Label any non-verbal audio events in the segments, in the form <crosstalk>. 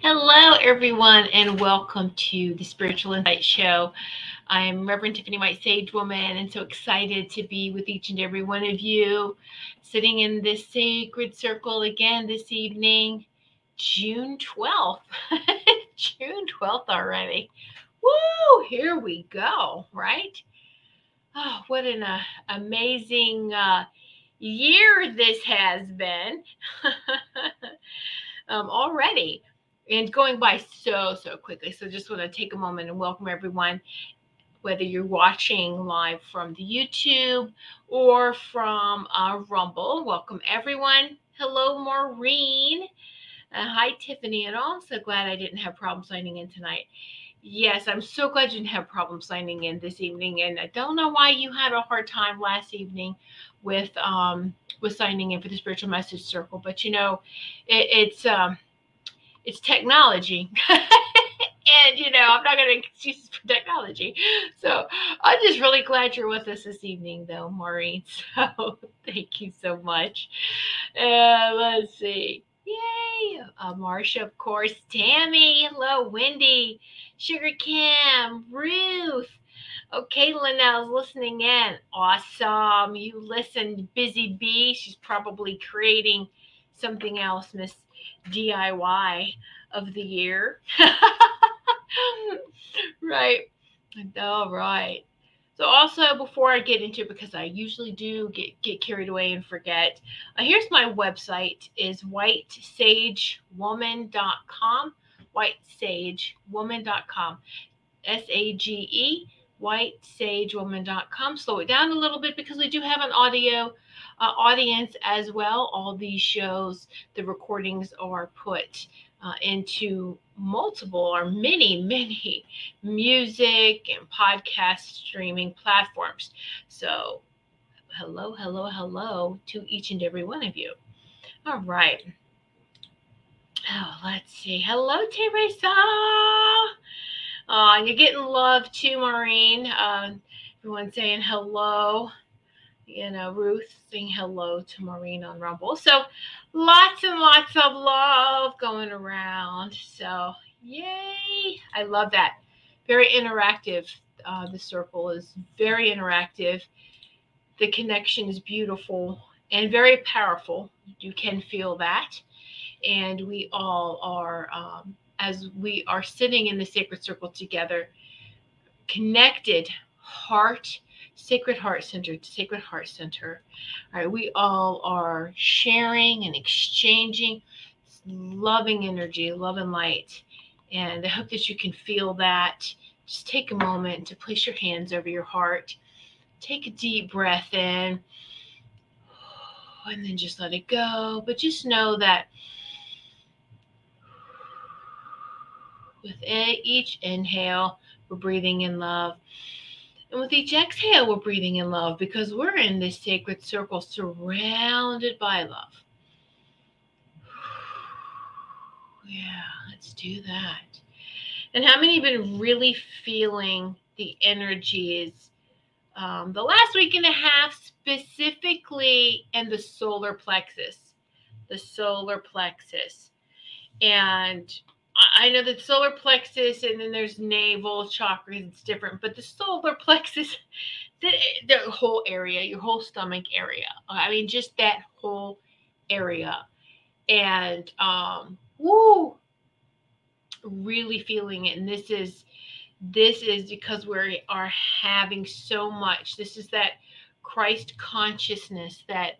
Hello, everyone, and welcome to the Spiritual Insight Show. I'm Reverend Tiffany White Sage Woman, and so excited to be with each and every one of you sitting in this sacred circle again this evening, June 12th. <laughs> June 12th already. Woo! Here we go, right? Oh, what an uh, amazing uh, year this has been <laughs> um, already and going by so so quickly. So just want to take a moment and welcome everyone whether you're watching live from the youtube or from uh, rumble welcome everyone. Hello maureen. Uh, hi tiffany and i'm so glad i didn't have problem signing in tonight. Yes i'm so glad you didn't have problem signing in this evening and i don't know why you had a hard time last evening with um with signing in for the spiritual message circle but you know it, it's um it's technology. <laughs> and you know, I'm not going to excuse for technology. So I'm just really glad you're with us this evening, though, Maureen. <laughs> So thank you so much. Uh, let's see. Yay! Uh, Marsha, of course. Tammy, hello. Wendy, Sugar Kim, Ruth. Okay, Linnell's listening in. Awesome. You listened, Busy Bee. She's probably creating something else, Miss DIY of the year. <laughs> right. All right. So also before I get into because I usually do get, get carried away and forget, uh, here's my website is whitesagewoman.com, whitesagewoman.com, S-A-G-E, whitesagewoman.com. Slow it down a little bit because we do have an audio uh, audience as well. All these shows, the recordings are put uh, into multiple or many, <laughs> many music and podcast streaming platforms. So, hello, hello, hello to each and every one of you. All right. Oh, let's see. Hello, Teresa. Uh, you're getting love too, Maureen. Uh, everyone saying hello you know, Ruth saying hello to Maureen on Rumble. So lots and lots of love going around. So yay. I love that. Very interactive. Uh, the circle is very interactive. The connection is beautiful and very powerful. You can feel that. And we all are, um, as we are sitting in the sacred circle together, connected heart Sacred Heart Center, to Sacred Heart Center. All right, we all are sharing and exchanging loving energy, love and light. And I hope that you can feel that. Just take a moment to place your hands over your heart. Take a deep breath in and then just let it go. But just know that with each inhale, we're breathing in love. And with each exhale, we're breathing in love because we're in this sacred circle surrounded by love. <sighs> Yeah, let's do that. And how many have been really feeling the energies um, the last week and a half, specifically in the solar plexus? The solar plexus. And I know that solar plexus and then there's navel chakras, it's different, but the solar <laughs> plexus, the, the whole area, your whole stomach area. I mean, just that whole area. And um, woo, really feeling it. And this is this is because we are having so much. This is that Christ consciousness, that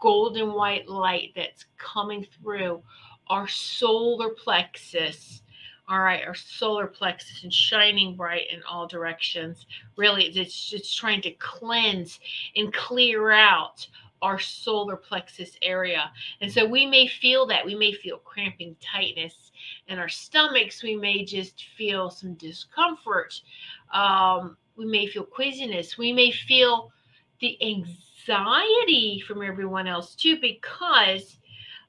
golden white light that's coming through our solar plexus. All right, our solar plexus and shining bright in all directions. Really, it's just trying to cleanse and clear out our solar plexus area. And so we may feel that. We may feel cramping tightness in our stomachs. We may just feel some discomfort. Um, we may feel queasiness. We may feel the anxiety from everyone else too, because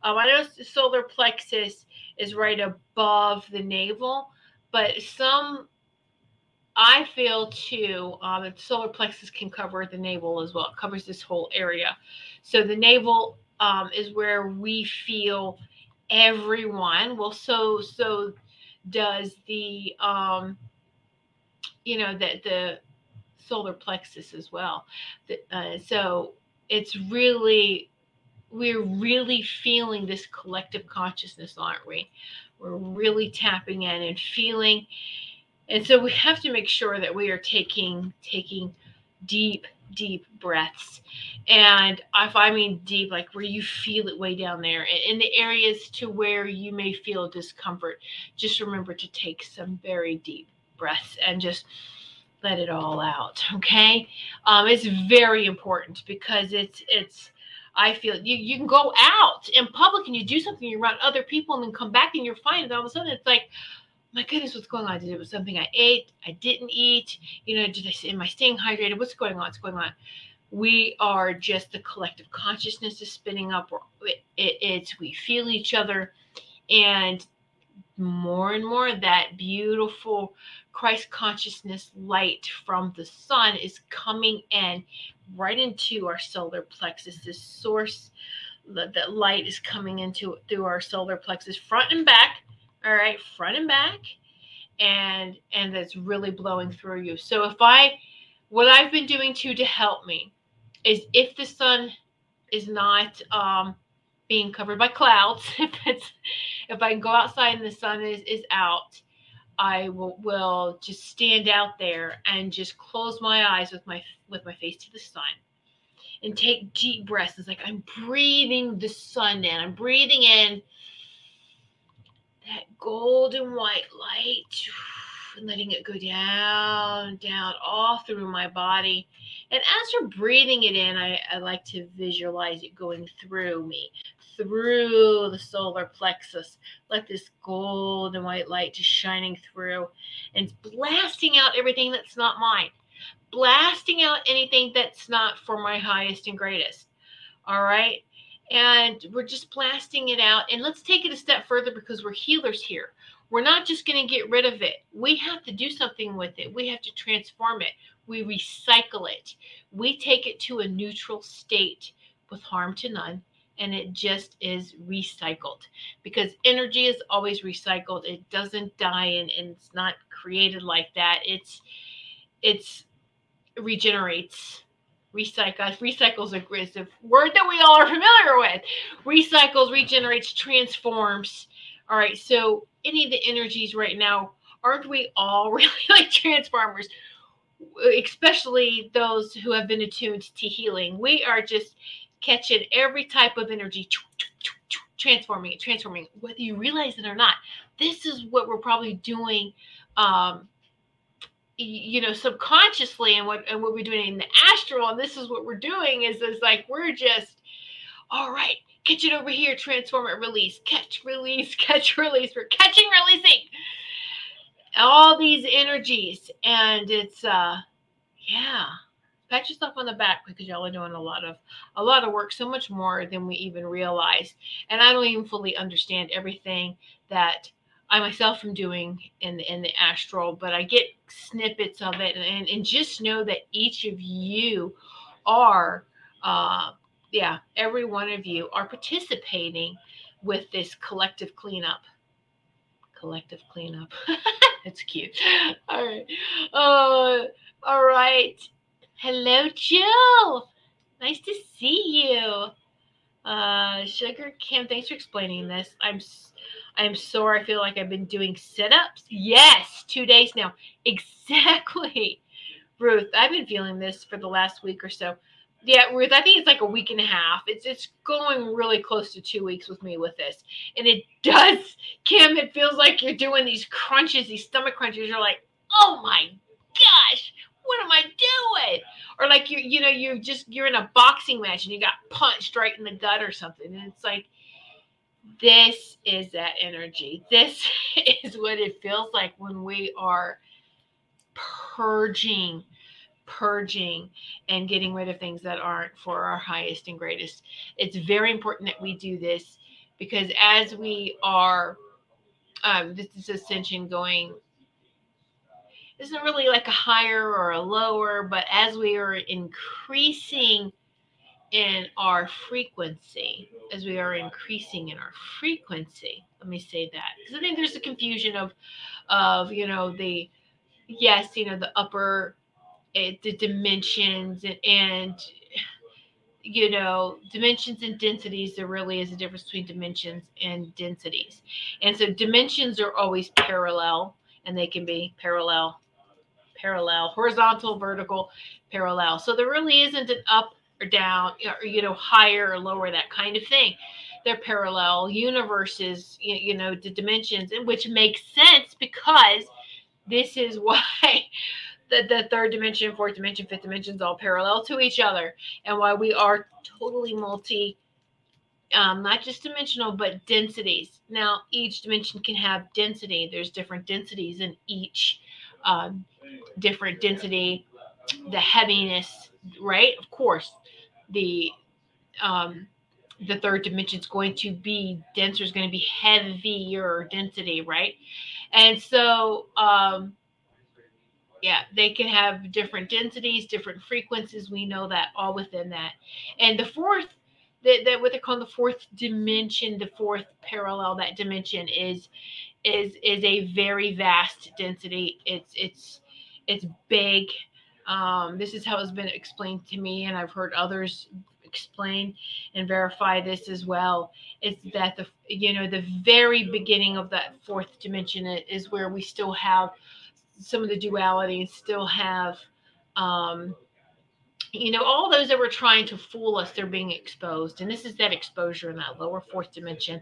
um, I know the solar plexus is right above the navel, but some I feel too, um, the solar plexus can cover the navel as well. It covers this whole area. So the navel um, is where we feel everyone. Well, so so does the um, you know the the solar plexus as well. The, uh, so it's really we're really feeling this collective consciousness, aren't we? We're really tapping in and feeling. And so we have to make sure that we are taking taking deep deep breaths. And if i mean deep like where you feel it way down there in the areas to where you may feel discomfort just remember to take some very deep breaths and just let it all out okay? Um, it's very important because it's it's I feel you, you can go out in public and you do something, you're around other people, and then come back and you're fine. And all of a sudden, it's like, my goodness, what's going on? Did it was something I ate? I didn't eat? You know, did I am I staying hydrated? What's going on? What's going on? We are just the collective consciousness is spinning up. It, it, it's we feel each other, and more and more that beautiful Christ consciousness light from the sun is coming in right into our solar plexus. This source, that light is coming into through our solar plexus, front and back all right front and back and and that's really blowing through you so if i what i've been doing too to help me is if the sun is not um being covered by clouds. <laughs> If it's if i can go outside and the sun is is out i will will just stand out there and just close my eyes with my with my face to the sun and take deep breaths. It's like i'm breathing the sun in. I'm breathing in that golden white light and letting it go down, down, all through my body. And as you're breathing it in, I, I like to visualize it going through me, through the solar plexus. Let this golden white light just shining through and blasting out everything that's not mine, blasting out anything that's not for my highest and greatest. All right and we're just blasting it out. And let's take it a step further because we're healers here. We're not just going to get rid of it. We have to do something with it. We have to transform it. We recycle it. We take it to a neutral state with harm to none and it just is recycled. Because energy is always recycled. It doesn't die and, and it's not created like that. It's it's regenerates. Recycles recycles a, a word that we all are familiar with. Recycles regenerates transforms. All right so any of the energies right now aren't we all <laughs> really like transformers? Especially those who have been attuned to healing. We are just catching every type of energy, transforming it, transforming it, whether you realize it or not. This is what we're probably doing. Um, you know subconsciously and what and what we're doing in the astral and this is what we're doing is is like we're just all right catch it over here transform it release catch release <laughs> catch release we're catching releasing all these energies and it's uh yeah pat yourself on the back because y'all are doing a lot of a lot of work so much more than we even realize and i don't even fully understand everything that i myself am doing in the in the astral but i get snippets of it and, and just know that each of you are uh yeah every one of you are participating with this collective cleanup collective cleanup <laughs> That's cute. All right. Uh, all right. Hello, Jill. Nice to see you. Uh, Sugar Kim, thanks for explaining this. I'm I'm sore. I feel like I've been doing sit-ups. Yes, two days now. <laughs> Exactly. Ruth, I've been feeling this for the last week or so. Yeah, Ruth, I think it's like a week and a half. It's it's going really close to two weeks with me with this. And it <laughs> does, Kim, it feels like you're doing these crunches, these stomach crunches. You're like, oh my gosh, what am I doing? Or like you, you know, you're just you're in a boxing match and you got punched right in the gut or something. And it's like, this is that energy. This <laughs> is what it feels like when we are purging purging and getting rid of things that aren't for our highest and greatest. It's very important that we do this because as we are, um, this is ascension going, isn't really like a higher or a lower, but as we are increasing in our frequency, as we are increasing in our frequency, let me say that. Because I think there's a confusion of, of you know the yes, you know the upper it, the dimensions and, and you know dimensions and densities there really is a difference between dimensions and densities. And so dimensions are always parallel and they can be parallel parallel horizontal vertical parallel so there really isn't an up or down or you know higher or lower that kind of thing they're parallel universes you know the dimensions which makes sense because this is <laughs> why the, the third dimension, fourth dimension, fifth dimensions all parallel to each other, and why we are totally multi, um, not just dimensional, but densities. Now, each dimension can have density. There's different densities in each um, different density. The heaviness, right? Of course, the um, the third dimension is going to be denser, is going to be heavier density, right? And so, um, yeah they can have different densities different frequencies we know that all within that and the fourth that, that what they call the fourth dimension the fourth parallel that dimension is is is a very vast density it's it's it's big. Um, this is how it's been explained to me and i've heard others explain and verify this as well. It's that the you know the very beginning of that fourth dimension is where we still have some of the dualities still have um, you know all those that were trying to fool us they're being exposed. And this is that exposure in that lower fourth dimension.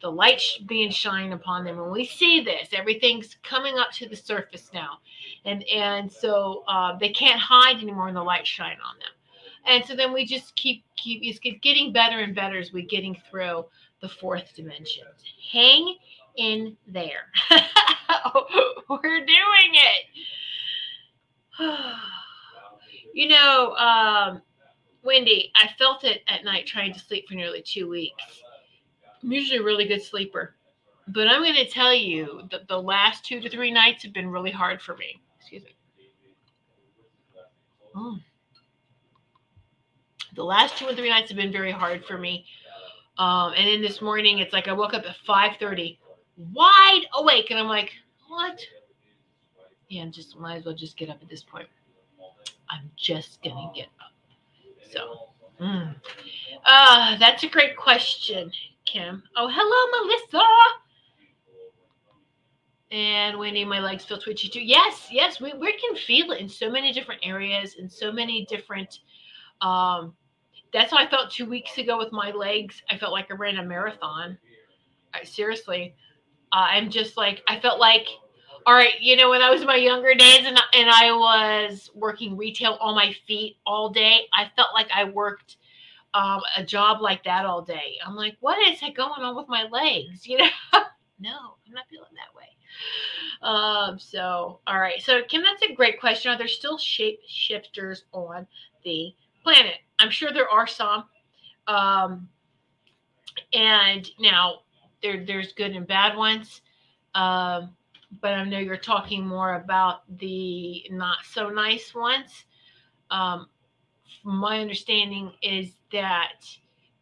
The light being shined upon them. And we see this. Everything's coming up to the surface now. And and so uh, they can't hide anymore in the light shine on them. And so then we just keep keep it's getting better and better as we're getting through the fourth dimension. Hang in there. <laughs> We're doing it. <sighs> <sighs> you know, um, Wendy, I felt it at night trying to sleep for nearly two weeks. I'm usually a really good sleeper. But I'm going to tell you that the last two to three nights have been really hard for me. Excuse me. Mm. The last two and three nights have been very hard for me. Um, and then this morning, it's like I woke up at 5:30, wide awake, and I'm like, "What? yeah, just might as well just get up at this point. I'm just gonna get up. So, mm. uh, that's a great question, Kim. Oh, hello, Melissa. And Wendy, my legs feel twitchy too. Yes, yes, we, we can feel it in so many different areas, in so many different. Um, that's how I felt two weeks ago with my legs. I felt like I ran a marathon. I, seriously, uh, I'm just like I felt like, all right, you know, when I was in my younger days and and I was working retail on my feet all day, I felt like I worked um, a job like that all day. I'm like, what is going on with my legs? <laughs> You know, no, I'm not feeling that way. Um, so, all right. So, Kim, that's a great question. Are there still shape shifters on the planet? I'm sure there are some. Um, and now there, there's good and bad ones. Um, but I know you're talking more about the not so nice ones. Um, my understanding is that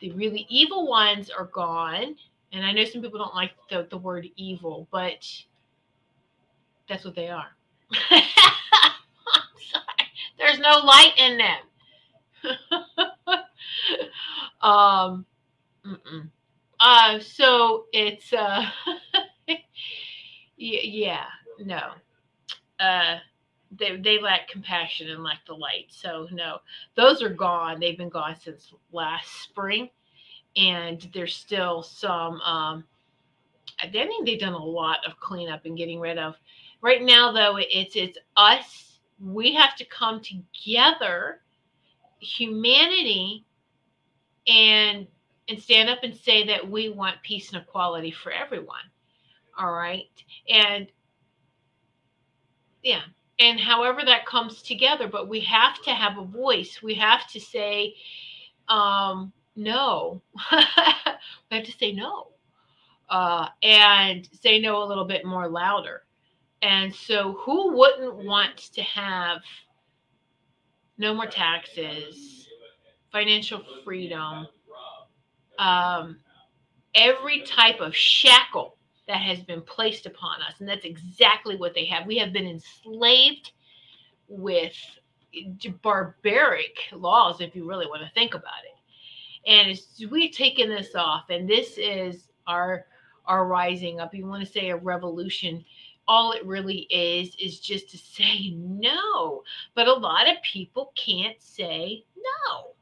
the really evil ones are gone. And I know some people don't like the, the word evil, but that's what they are. <laughs> There's no light in them. <laughs> um, uh, so it's, uh, <laughs> yeah, no. Uh, they they lack compassion and lack the light. So no, those are gone. They've been gone since last spring, and there's still some. Um, I think they've done a lot of cleanup and getting rid of. Right now, though, it's it's us. We have to come together, humanity, and and stand up and say that we want peace and equality for everyone. All right, and yeah, and however that comes together but we have to have a voice. We have to say um, no. <laughs> We have to say no. Uh, and say no a little bit more louder. And so who wouldn't want to have no more taxes financial freedom um, every type of shackle that has been placed upon us. And that's exactly what they have. We have been enslaved with barbaric laws, if you really want to think about it. And we've taken this off, and this is our our rising up. You want to say a revolution. All it really is is just to say <laughs> no. But a lot of people can't say no.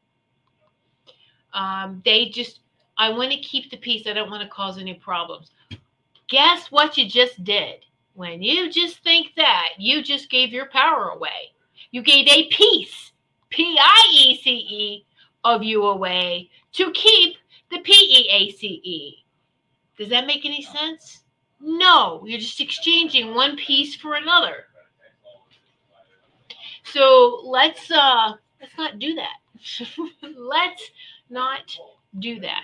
Um, they just, I want to keep the peace. I don't want to cause any problems guess what you just did? When you just think that, you just gave your power away. You gave a piece, P I E C E, of you away to keep the P E A C E. Does that make any sense? No, you're just exchanging one piece for another. So let's uh let's not do that. <laughs> let's not do that.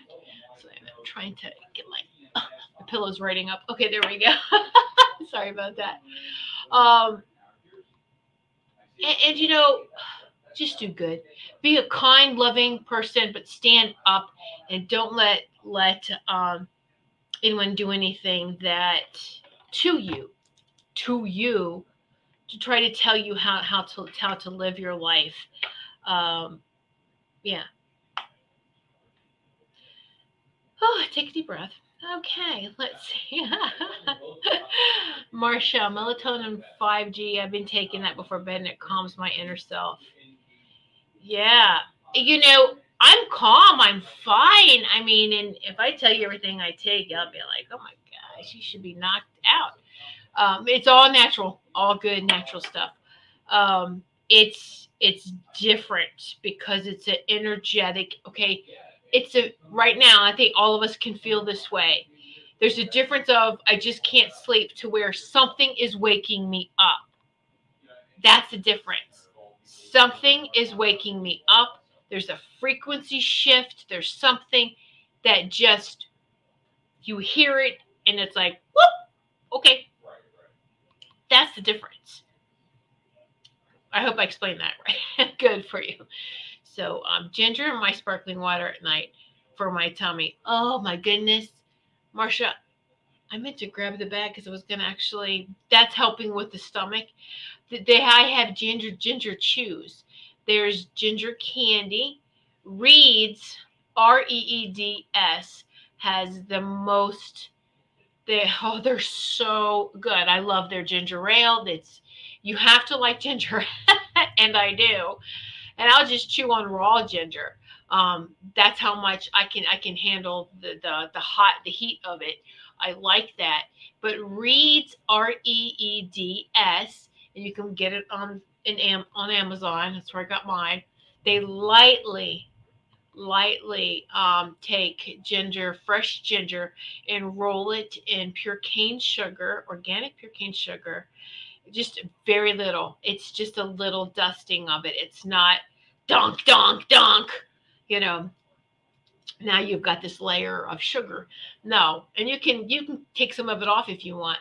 So I'm trying to get my the pillow's writing up. Okay, there we go. <laughs> Sorry about that. Um, and, and you know, just do good. Be a kind, loving person, but stand up and don't let let um, anyone do anything that to you, to you, to try to tell you how how to how to live your life. Um, yeah. Oh, take a deep breath. Okay, let's see. <laughs> Marcia, melatonin 5G. I've been taking that before bed and it calms my inner self. Yeah. You know, I'm calm. I'm fine. I mean, and if I tell you everything I take, I'll be like, oh my gosh, you should be knocked out. Um, it's all natural, all good natural stuff. Um, it's it's different because it's an energetic. Okay, it's a right now i think all of us can feel this way. There's a difference of i just can't sleep to where something is waking me up. That's the difference. Something is waking me up. There's a frequency shift. There's something that just you hear it and it's like whoop okay. That's the difference. I hope i explained that right <laughs> good for you so um, ginger and my sparkling water at night for my tummy. Oh my goodness, Marcia, I meant to grab the bag because I was gonna actually. That's helping with the stomach. They I have ginger ginger chews. There's ginger candy. Reeds R E E D S has the most They oh, they're so good. I love their ginger ale. It's you have to like ginger, <laughs> and I do. And I'll just chew on raw ginger. Um, that's how much I can I can handle the the the hot the heat of it. I like that. But Reeds R E E D S, and you can get it on in on Amazon. That's where I got mine. They lightly lightly um, take ginger, fresh ginger, and roll it in pure cane sugar, organic pure cane sugar. Just very little. It's just a little dusting of it. It's not dunk, dunk, dunk, You know, now you've got this layer of sugar. No, and you can you can take some of it off if you want.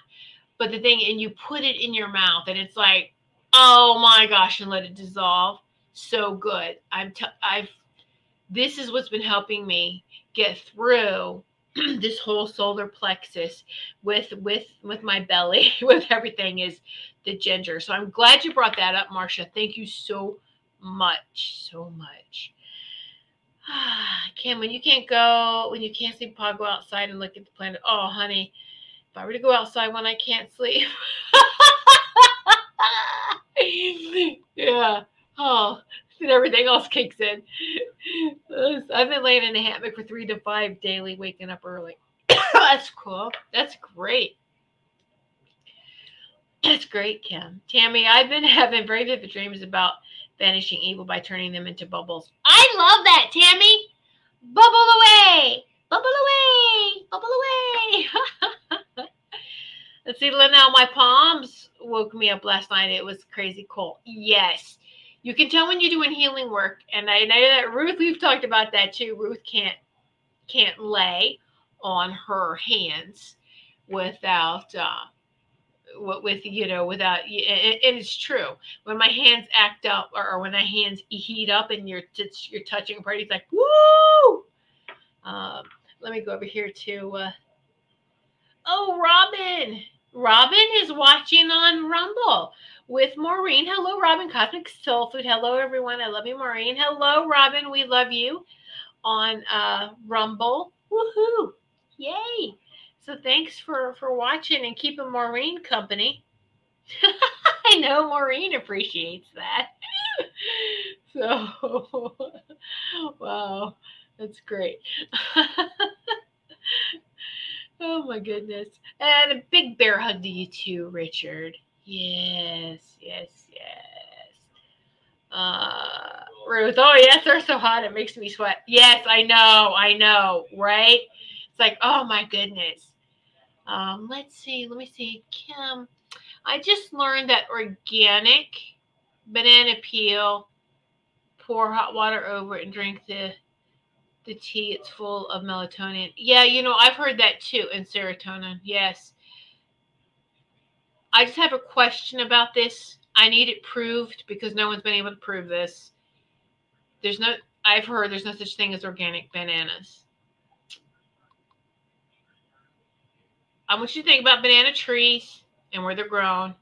But the thing, and you put it in your mouth, and it's like, oh my gosh, and let it dissolve. So good. I'm t- I've this is what's been helping me get through <clears throat> this whole solar plexus with with with my belly <laughs> with everything is the ginger. So i'm glad you brought that up marcia. Thank you so much so much. <sighs> Kim when you can't go when you can't sleep pod go outside and look at the planet. Oh honey if i were to go outside when i can't sleep. <laughs> Yeah. Oh <laughs> and everything else kicks in. <laughs> I've been laying in a hammock for three to five daily, waking up early. <coughs> That's cool. That's great. That's great, Kim. Tammy, I've been having very vivid dreams about banishing evil by turning them into bubbles. I love that, Tammy. Bubble away. Bubble away. Bubble away. <laughs> Let's see, Now my palms woke me up last night. It was crazy cold. Yes you can tell when you're doing healing work and I know that Ruth we've talked about that too. Ruth can't can't lay on her hands without uh with you know without and it's true. When my hands act up or, when my hands heat up and you're you're touching a party it's like woo! Um let me go over here to uh oh robin. Robin is watching on rumble with Maureen. Hello, Robin Cosmic Soul Food. Hello, everyone. I love you, Maureen. Hello, Robin. We love you on uh, Rumble. Woohoo! Yay! So thanks for for watching and keeping Maureen company. <laughs> I know Maureen appreciates that. <laughs> so, <laughs> wow, that's great. oh my goodness. And a big bear hug to you too, Richard. Yes, yes, yes. Uh, Ruth, oh yes, they're so hot it makes me sweat. Yes, I know, I know, right? It's like, oh my goodness. Um, let's see, let me see, Kim. I just learned that organic banana peel, pour hot water over it and drink the the tea. It's full of melatonin. Yeah, you know, I've heard that too, and serotonin. Yes. I just have a question about this. I need it proved because no one's been able to prove this. There's no, I've heard there's no such thing as organic bananas. I want you to think about banana trees and where they're grown.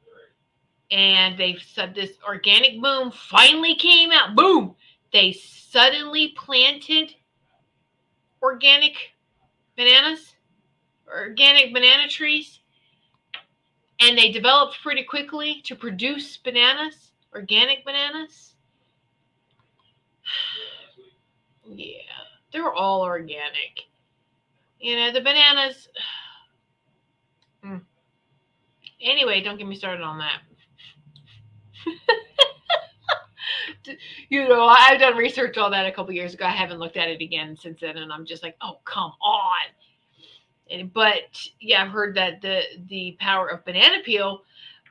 And they said this organic boom finally came out. Boom! They suddenly planted organic bananas, organic banana trees and they developed pretty quickly to produce bananas, organic bananas. <sighs> yeah, they're all organic. You know, the bananas. <sighs> Mm. Anyway, don't get me started on that. <laughs> you know, I've done research on that a couple years ago. I haven't looked at it again since then, and I'm just like, oh, come on. But yeah, I've heard that the the power of banana peel.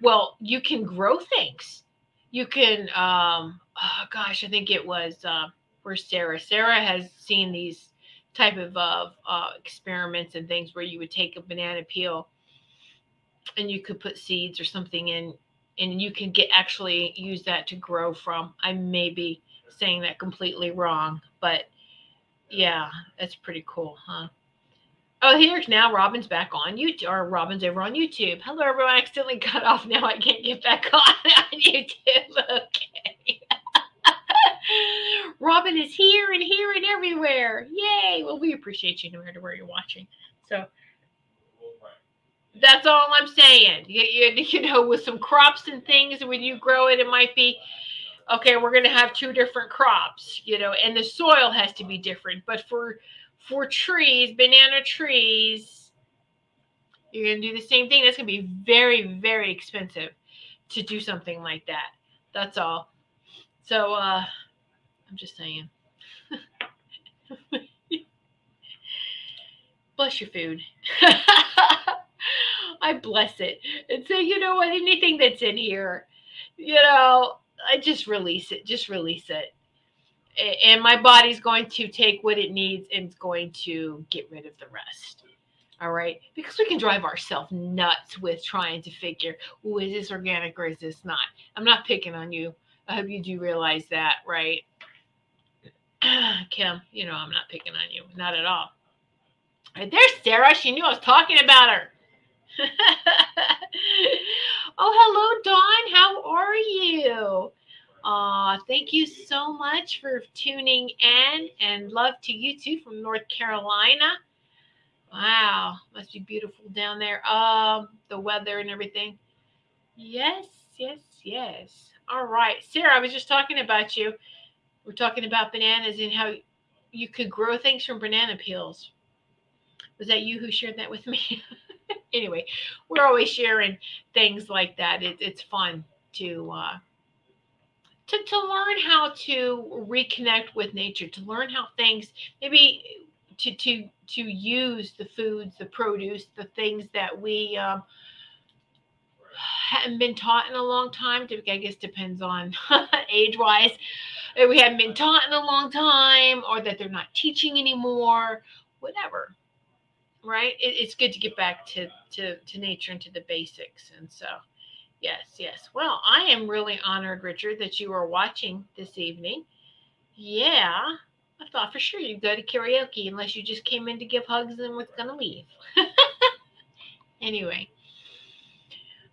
Well, you can grow things. You can. Um, oh gosh, I think it was uh, for Sarah. Sarah has seen these type of uh, uh, experiments and things where you would take a banana peel and you could put seeds or something in and you can get actually use that to grow from i may be saying that completely wrong but yeah that's pretty cool huh Oh, here's now Robin's back on YouTube, or Robin's over on YouTube. Hello, everyone. I accidentally <laughs> cut off. Now I can't get back on, <laughs> on YouTube. Okay. <laughs> Robin is here and here and everywhere. Yay. Well, we appreciate you no matter where you're watching. So, That's all I'm saying. You, you, you know, with some crops and things, when you grow it, it might be okay. We're going to have two different crops, you know, and the soil has to be different. But for for trees, banana trees, you're going to do the same thing. That's going to be very, very expensive to do something like that. That's all. So uh, I'm just saying. <laughs> Bless your food. <laughs> I bless it and say, you know what, anything that's in here, you know, I just release it, just release it. And my body's going to take what it needs and it's going to get rid of the rest. All right. Because we can drive ourselves nuts with trying to figure, oh, is this organic or is this not? I'm not picking on you. I hope you do realize that, right? <clears throat> Kim, you know, I'm not picking on you. Not at all. Right there's Sarah. She knew I was talking about her. <laughs> oh, hello, Dawn. How are you? Uh, thank you so much for tuning in and love to you too from North Carolina. Wow, must be beautiful down there. Um, the weather and everything. Yes, yes, yes. All right, Sarah, I was just talking about you. We're talking about bananas and how you could grow things from banana peels. Was that you who shared that with me? <laughs> anyway, we're always sharing things like that. It, it's fun to uh, to to learn how to reconnect with nature, to learn how things maybe to to to use the foods, the produce, the things that we um, hadn't been taught in a long time. I guess depends on <laughs> age wise. That we haven't been taught in a long time, or that they're not teaching anymore. Whatever right? It, it's good to get back to, to, to nature and to the basics. And so, yes, yes. Well, I am really honored, Richard, that you are watching this evening. Yeah, I thought for sure you'd go to karaoke unless you just came in to give hugs and was going to leave. <laughs> anyway,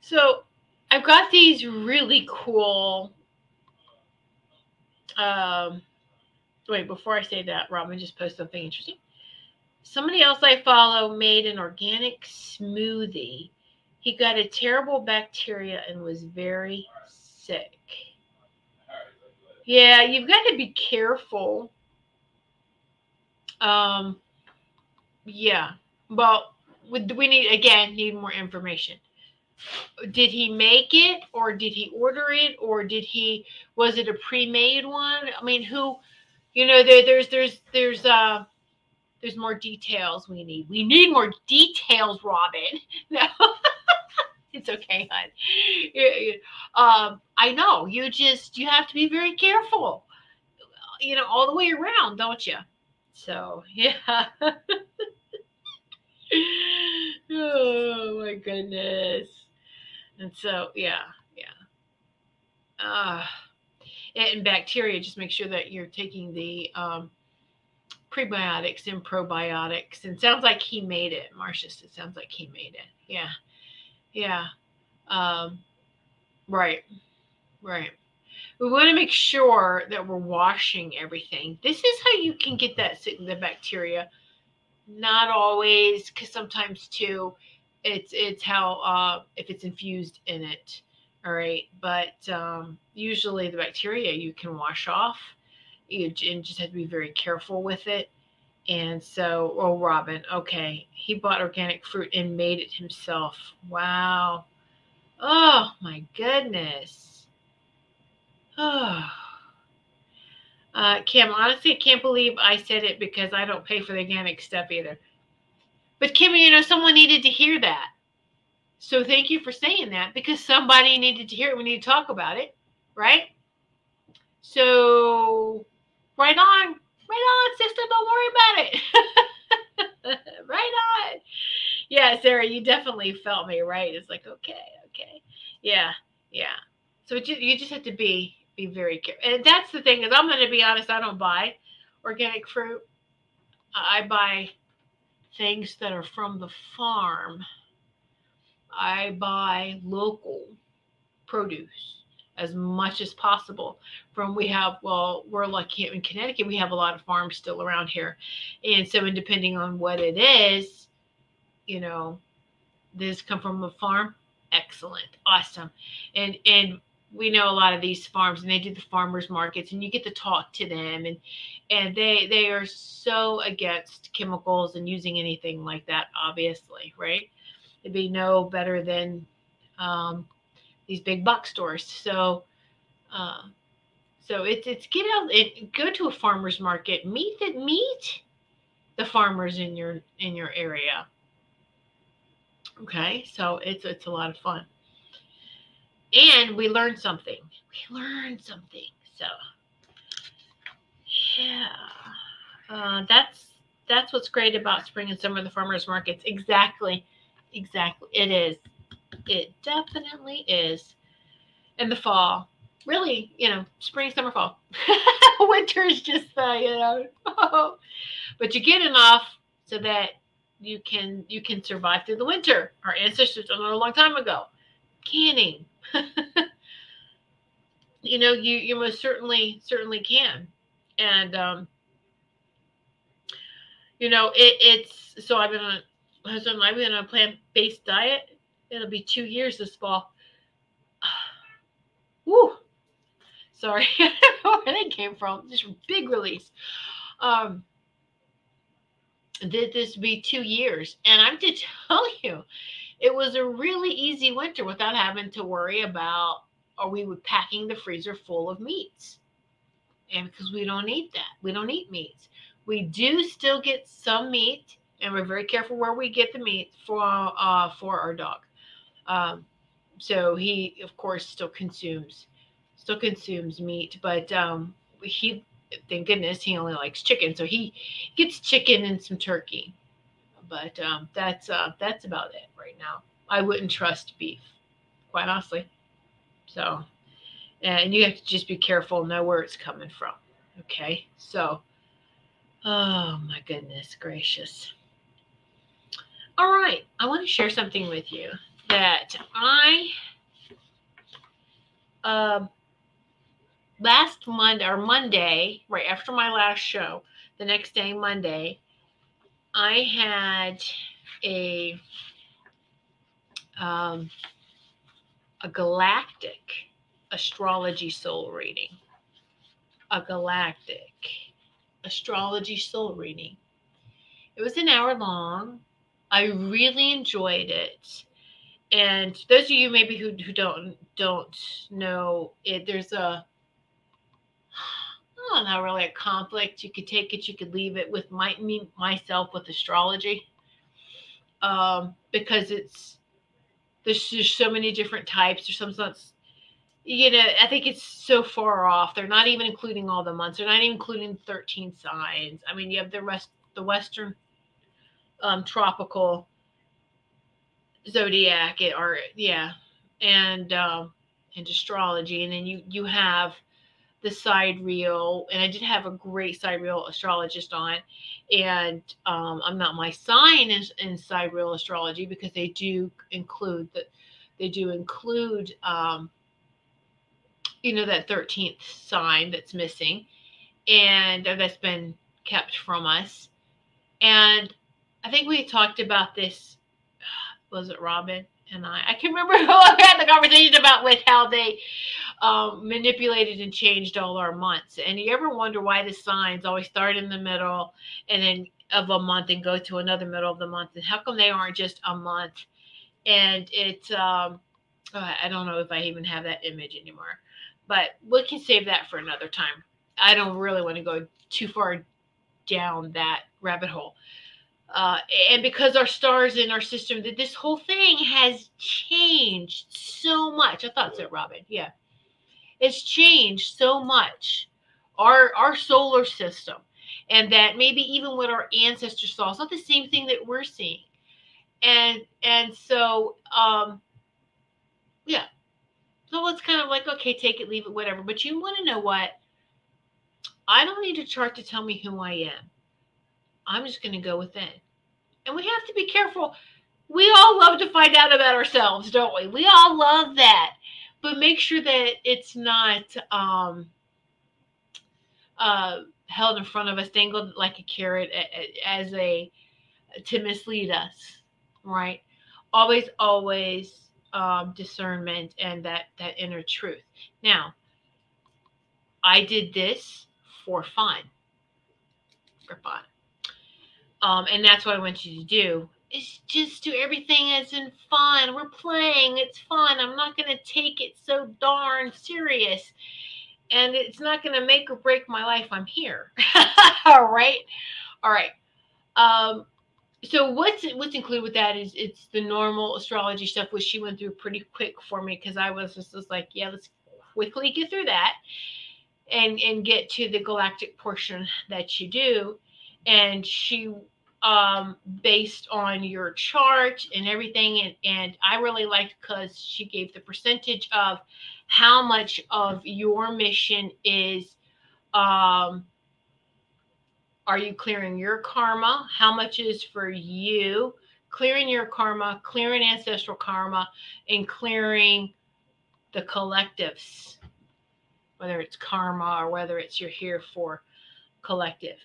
so I've got these really cool. Um, wait, before I say that, Robin just posted something interesting somebody else I follow made an organic smoothie. He got a terrible bacteria and was very sick. Yeah, you've got to be careful. Um, yeah. Well, we need again need more information. Did he make it, or did he order it, or did he? Was it a pre-made one? I mean, who? You know, there, there's there's there's uh there's more details we need. We need more details, Robin. <laughs> No. <laughs> it's okay, hon. Um, I know you just you have to be very careful, you know, all the way around, don't you? So <laughs> yeah. oh my goodness. And so yeah, yeah. Uh and bacteria, just make sure that you're taking the um prebiotics and probiotics. And sounds like he made it. Marcia it sounds like he made it. Yeah. Yeah. Um, right. Right. We want to make sure that we're washing everything. This is how you can get that the bacteria. Not always, because sometimes too, it's it's how uh, if it's infused in it. All right, but um, usually the bacteria you can wash off you and just have to be very careful with it. And so, oh, Robin, okay, he bought organic fruit and made it himself. Wow. Oh, my goodness. Oh. <sighs> Uh, Kim, honestly, I can't believe I said it because I don't pay for the organic stuff either. But Kim, you know, someone needed to hear that. So thank you for saying that because somebody needed to hear it. We need to talk about it, right? So Right on. Right on, sister. Don't worry about it. <laughs> right on. Yeah, Sarah, you definitely felt me, right? It's like, okay, okay. Yeah, yeah. So you just have to be be very careful. And that's the thing is I'm going to be honest, I don't buy organic fruit. I buy things that are from the farm. I buy local produce as much as possible from we have well we're lucky in connecticut we have a lot of farms still around here and so and depending on what it is you know this come from a farm? Excellent. Awesome. And and we know a lot of these farms and they do the farmers markets and you get to talk to them and and they they are so against chemicals and using anything like that obviously right it'd be no better than um, these big box stores so uh, so it's it's get out it go to a farmers market meet the meet the farmers in your in your area okay so it's it's a lot of fun and we learn something. We learn something. So yeah, uh, that's that's what's great about spring and summer the farmers markets. Exactly, exactly. It is. It definitely is. In the fall, really, you know, spring, summer, fall. <laughs> Winter is just uh, you know, <laughs> but you get enough so that you can you can survive through the winter. Our ancestors it a long time ago. Canning, <laughs> you know, you you most certainly certainly can, and um, you know, it, it's so I've been on husband I've been on a plant based diet. It'll be two years this fall. <sighs> Woo! Sorry, <laughs> where that came from. Just big release. Um, did this be two years? And I'm to <laughs> tell you, it was a really easy winter without having to worry about are we packing the freezer full of meats and because we don't eat that we don't eat meats we do still get some meat and we're very careful where we get the meat for uh, for our dog um, so he of course still consumes still consumes meat but um, he thank goodness he only likes chicken so he gets chicken and some turkey but um, that's uh, that's about it right now. I wouldn't trust beef, quite honestly. So, and you have to just be careful, know where it's coming from. Okay, so, oh my goodness gracious. All right, I want to share something with you that I uh, last Monday or Monday, right after my last show, the next day, Monday, I had a um, a galactic astrology soul reading. A galactic astrology soul reading. It was an hour long. I really enjoyed it. And those of you maybe who, who don't don't know it, there's a oh, not really a conflict. You could take it, you could leave it with my me myself with astrology. Um, because it's there's just so many different types. There's some sorts, you know, I think it's so far off. They're not even including all the months. They're not even including 13 signs. I mean, you have the rest, the Western um, tropical zodiac, or yeah, and um, and astrology, and then you you have the sidereal, and I did have a great sidereal astrologist on. And um, I'm not my sign in, in sidereal astrology because they do include that they do include um, you know that 13th sign that's missing and that's been kept from us and i think we talked about this was it robin and i i can remember <laughs> who i had the conversation about with how they um, manipulated and changed all our months. And you ever wonder why the signs always start in the middle and then of a month and go to another middle of the month? And how come they aren't just a month? And it's, um, oh, I don't know if I even have that image anymore, but we can save that for another time. I don't really want to go too far down that rabbit hole. Uh, and because our stars in our system, that this whole thing has changed so much. I thought so, Robin. Yeah. It's changed so much. Our our solar system. And that maybe even what our ancestors saw is not the same thing that we're seeing. And and so um yeah. So it's kind of like okay take it leave it whatever. But you want to know what? I don't need a chart to tell me who i am. I'm just going to go within and we have to be careful. We all love to find out about ourselves don't we? We all love that. But make sure that it's not um, uh, held in front of us, dangled like a carrot as a to mislead us, right? always, always um, discernment and that that inner truth. Now, I did this for fun, for fun, um, and that's what I want you to do. Is just do everything as in fun. We're playing. It's fun. I'm not going to take it so darn serious and it's not going to make or break my life. I'm here. <laughs> All right. All right. Um, so what's what's included with that is it's the normal astrology stuff, which she went through pretty quick for me because I was just, just like, yeah, let's quickly get through that and and get to the galactic portion that you do. And she um based on your chart and everything and and I really liked because she gave the percentage of how much of your mission is um are you clearing your karma? How much is for you? Clearing your karma clearing ancestral karma and clearing the collectives whether it's karma or whether it's you're here for collective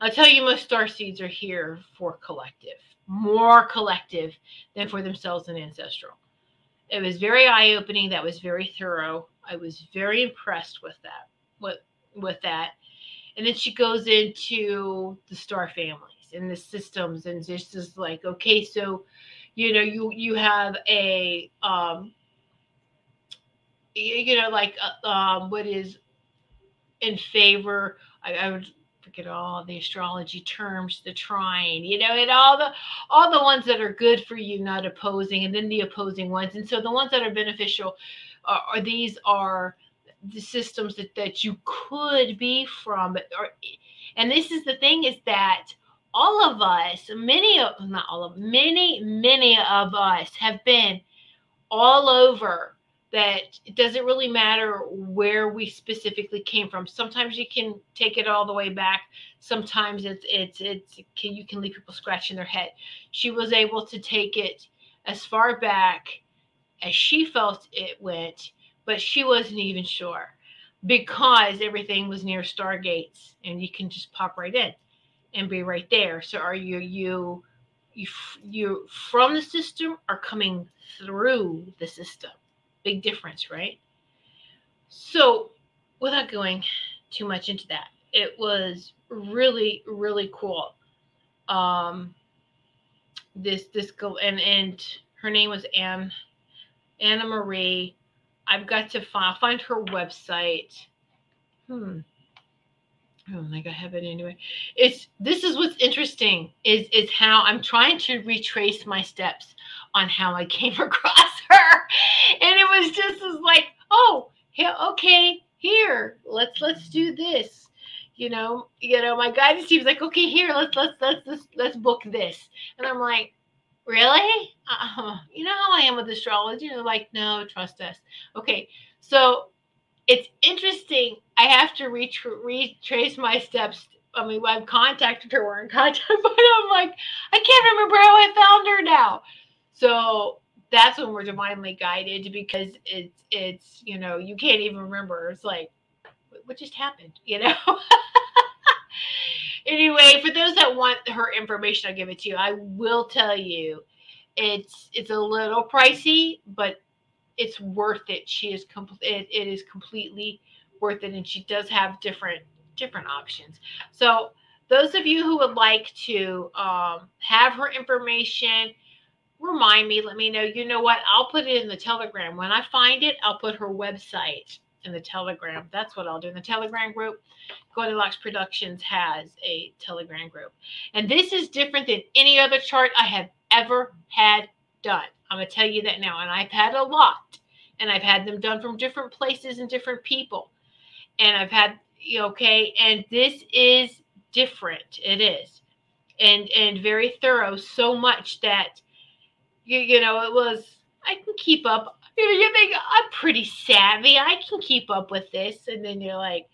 i'll tell you most star seeds are here for collective more collective than for themselves and ancestral it was very eye opening. That was very thorough. I was very impressed with that. With with that, and then she goes into the star families and the systems, and just is like, okay, so you know, you you have a um, you, you know, like uh, um, what is in favor. I, I would forget all the astrology terms, the trine, you know, and all the all the ones that are good for you, not opposing, and then the opposing ones. And so the ones that are beneficial are, are these are the systems that, that you could be from. Or, and this is the thing is that all of us, many of not all of many, many of us have been all over that it doesn't really matter where we specifically came from. Sometimes you can take it all the way back. Sometimes it's it's it's can, you can leave people scratching their head. She was able to take it as far back as she felt it went, but she wasn't even sure because everything was near stargates and you can just pop right in and be right there. So are you you you you from the system or coming through the system? Big difference, right? So, without going too much into that, it was really, really cool. Um, this this go and and her name was Anne Anna Marie. I've got to find find her website. Hmm. I don't think I have it anyway. It's this is what's interesting is is how I'm trying to retrace my steps on how I came <laughs> across. <laughs> And it was just as like, oh, okay, here, let's let's do this. You know, you know, my guidance team's like, okay, here, let's let's let's let's let's book this. And I'm like, really? Uh, you know how I am with astrology? They're like, no, trust us. Okay, so it's interesting. I have to retra- retrace my steps. I mean, I've contacted her, we're in contact, <laughs> but I'm like, I can't remember how I found her now. So that's when we're divinely guided because it's it's you know you can't even remember. It's like what just happened, <laughs> you know. anyway, for those that want her information, I'll give it to you. I will tell you, it's it's a little pricey, but it's worth it. She is complete. It, it is completely worth it, and she does have different different options. So those of you who would like to um, have her information remind me, let me know. You know what? I'll put it in the Telegram. When I find it, I'll put her website in the Telegram. That's what I'll do in the Telegram group. Goldilocks Productions has a Telegram group. And this is different than any other chart I have ever had done. I'm going to tell you that now. And I've had a lot. And I've had them done from different places and different people. And I've had, okay, and this is different. It is. And and very thorough, so much that you, you know, it was, I can keep up. You know, you think I'm pretty savvy. I can keep up with this. And then you're like,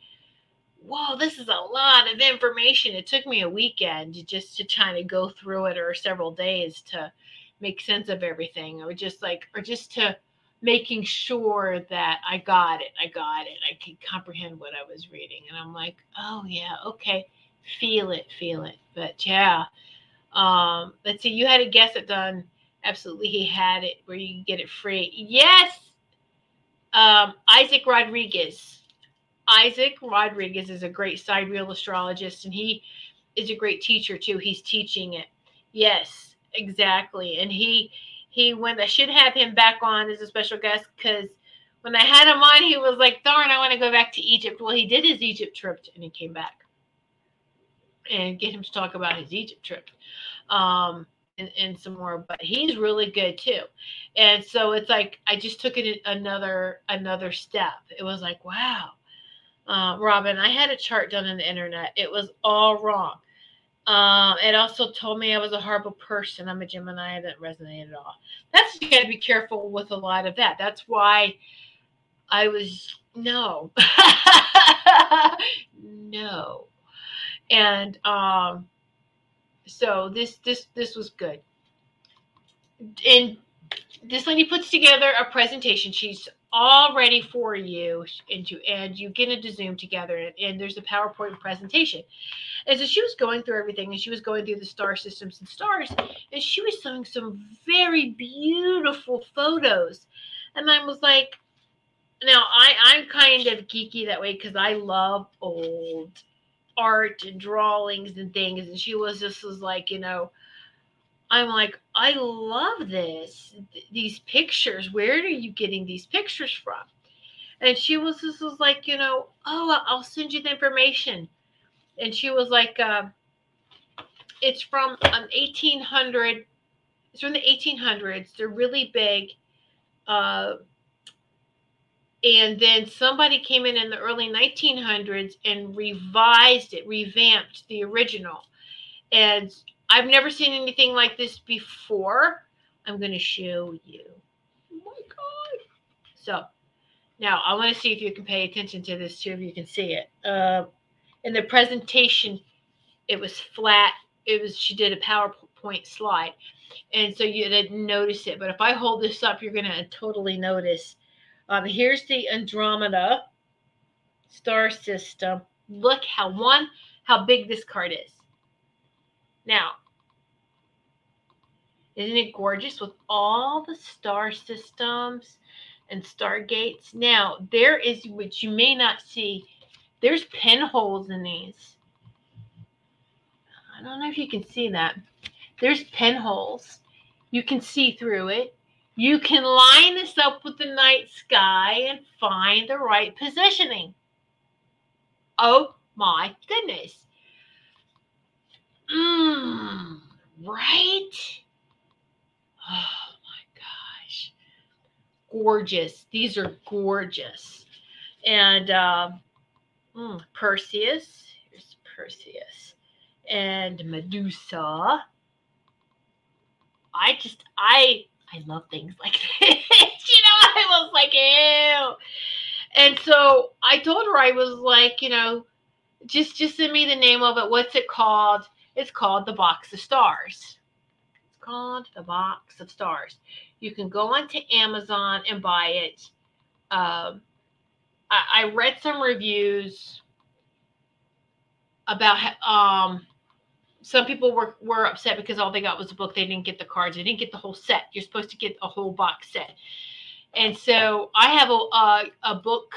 whoa, this is a lot of information. It took me a weekend just to try to go through it or several days to make sense of everything or just like, or just to making sure that I got it. I got it. I could comprehend what I was reading. And I'm like, oh, yeah, okay. Feel it, feel it. But yeah. Um, let's see, you had a guess it done absolutely he had it where you can get it free. Yes, um, Isaac Rodriguez. Isaac Rodriguez is a great sidereal astrologist, and he is a great teacher too. He's teaching it. Yes, exactly. And he he went. I should have him back on as a special guest because when I had him on, he was like, "Darn, I want to go back to Egypt." Well, he did his Egypt trip, and he came back and get him to talk about his Egypt trip. Um, and, some more but he's really good too. And so it's like i just took it another another step. It was like wow. Uh, robin i had a chart done on the internet. It was all wrong. Um, it also told me i was a horrible person. I'm a gemini that resonated at all. That's you got to be careful with a lot of that. That's why i was no. <laughs> No. And um so this this this was good. And this lady puts together a presentation. She's all ready for you into and you get into zoom together and, and there's a powerpoint presentation. And so she was going through everything and she was going through the star systems and stars and she was showing some very beautiful photos. And i was like now i i'm kind of geeky that way because i love old art and drawings and things. And she was just was like, you know, I'm like, I love this, these pictures. Where are you getting these pictures from? And she was just was like, you know, oh, I'll send you the information. And she was like, uh, it's from an 1800. It's from the 1800s. They're really big. Uh, and then somebody came in in the early 1900s and revised it revamped the original. And i've never seen anything like this before. I'm going to show you. Oh my god. So now i want to see if you can pay attention to this too if you can see it. Uh, in the presentation it was flat. It was she did a powerpoint slide. And so you didn't notice it but if i hold this up you're going to totally notice um, here's the Andromeda star system. Look how one, how big this card is. Now, isn't it gorgeous with all the star systems and stargates? Now, there is, which you may not see, there's pinholes in these. I don't know if you can see that. There's pinholes. You can see through it. You can line this up with the night sky and find the right positioning. Oh my goodness. Mmm, right? Oh my gosh. Gorgeous. These are gorgeous. And mm, Perseus. Here's Perseus. And Medusa. I just, I I love things like <laughs> this. you know, I was like, ew. And so I told her I was like, you know, just just send me the name of it. What's it called? It's called the Box of Stars. It's called the Box of Stars. You can go onto Amazon and buy it. Um, I, I read some reviews about um some people were were upset because all they got was a book. They didn't get the cards. They didn't get the whole set. You're supposed to get a whole box set. And so I have a a, a book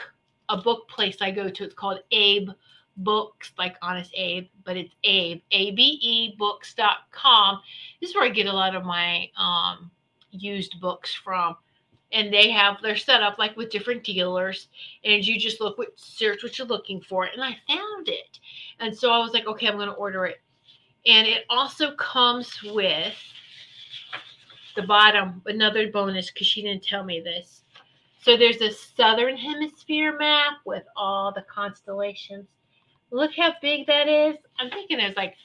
a book place I go to. It's called Abe Books, like Honest Abe, but it's Abe A B E Books.com. This is where I get a lot of my um, used books from. And they have their setup like with different dealers, and you just look what search what you're looking for. And I found it, and so I was like, okay, I'm going to order it and it also comes with the bottom, another bonus because she didn't tell me this. So there's a southern hemisphere map with all the constellations. Look how big that is. I'm thinking it's like,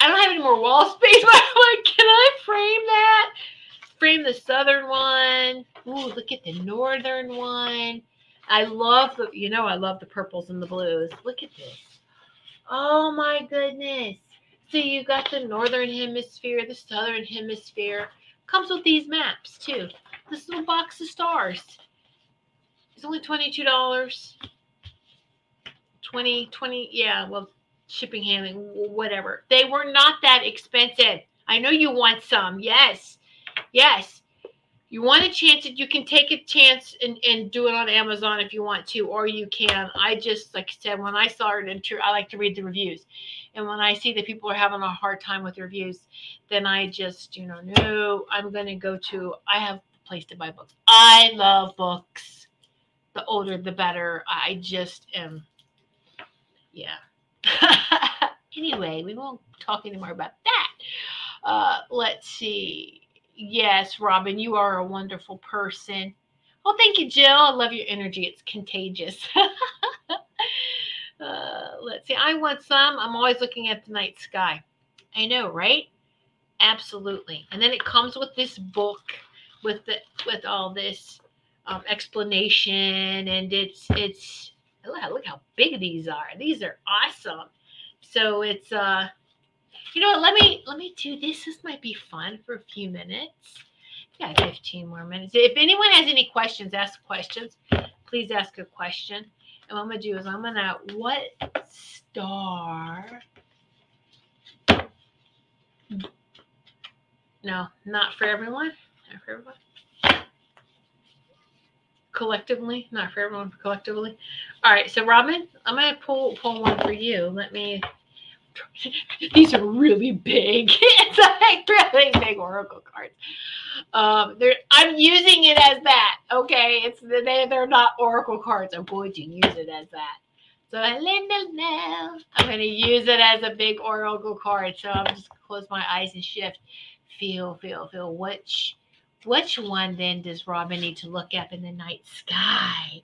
I don't have any more wall <laughs> space, but I'm like, can I frame that? Frame the southern one. Ooh, look at the northern one. I love the, you know, I love the purples and the blues. Look at this. Oh my goodness. So you got the northern hemisphere, the southern hemisphere. Comes with these maps too. This little box of stars. It's only $22. 20, 20, yeah, well, shipping, handling, whatever. They were not that expensive. I know you want some. Yes. Yes. You want to chance it, you can take a chance and, and do it on Amazon if you want to, or you can. I just, like I said, when I saw it, into, I like to read the reviews. And when I see that people are having a hard time with reviews, then I just, you know, no, I'm going to go to, I have a place to buy books. I love books. The older, the better. I just am, yeah. <laughs> anyway, we won't talk anymore about that. Uh, let's see. Yes, Robin, you are a wonderful person. Well, thank you, Jill. I love your energy. It's contagious. <laughs> uh, let's see. I want some. I'm always looking at the night sky. I know, right? Absolutely. And then it comes with this book with the with all this um, explanation, and it's it's look, look how big these are. These are awesome. So it's uh you know what? Let me let me do this. This might be fun for a few minutes. Yeah, 15 more minutes. If anyone has any questions, ask questions. Please ask a question. And what I'm gonna do is I'm gonna what star? No, not for everyone. Not for everyone. Collectively, not for everyone. Collectively. All right. So Robin, I'm gonna pull pull one for you. Let me these are really big. <laughs> it's like really big oracle cards. Um, I'm using it as that. Okay, it's they they're not oracle cards. I'm going to use it as that. So I'm going to use it as a big oracle card. So I'm just close my eyes and shift. Feel, feel, feel. Which which one then does Robin need to look up in the night sky?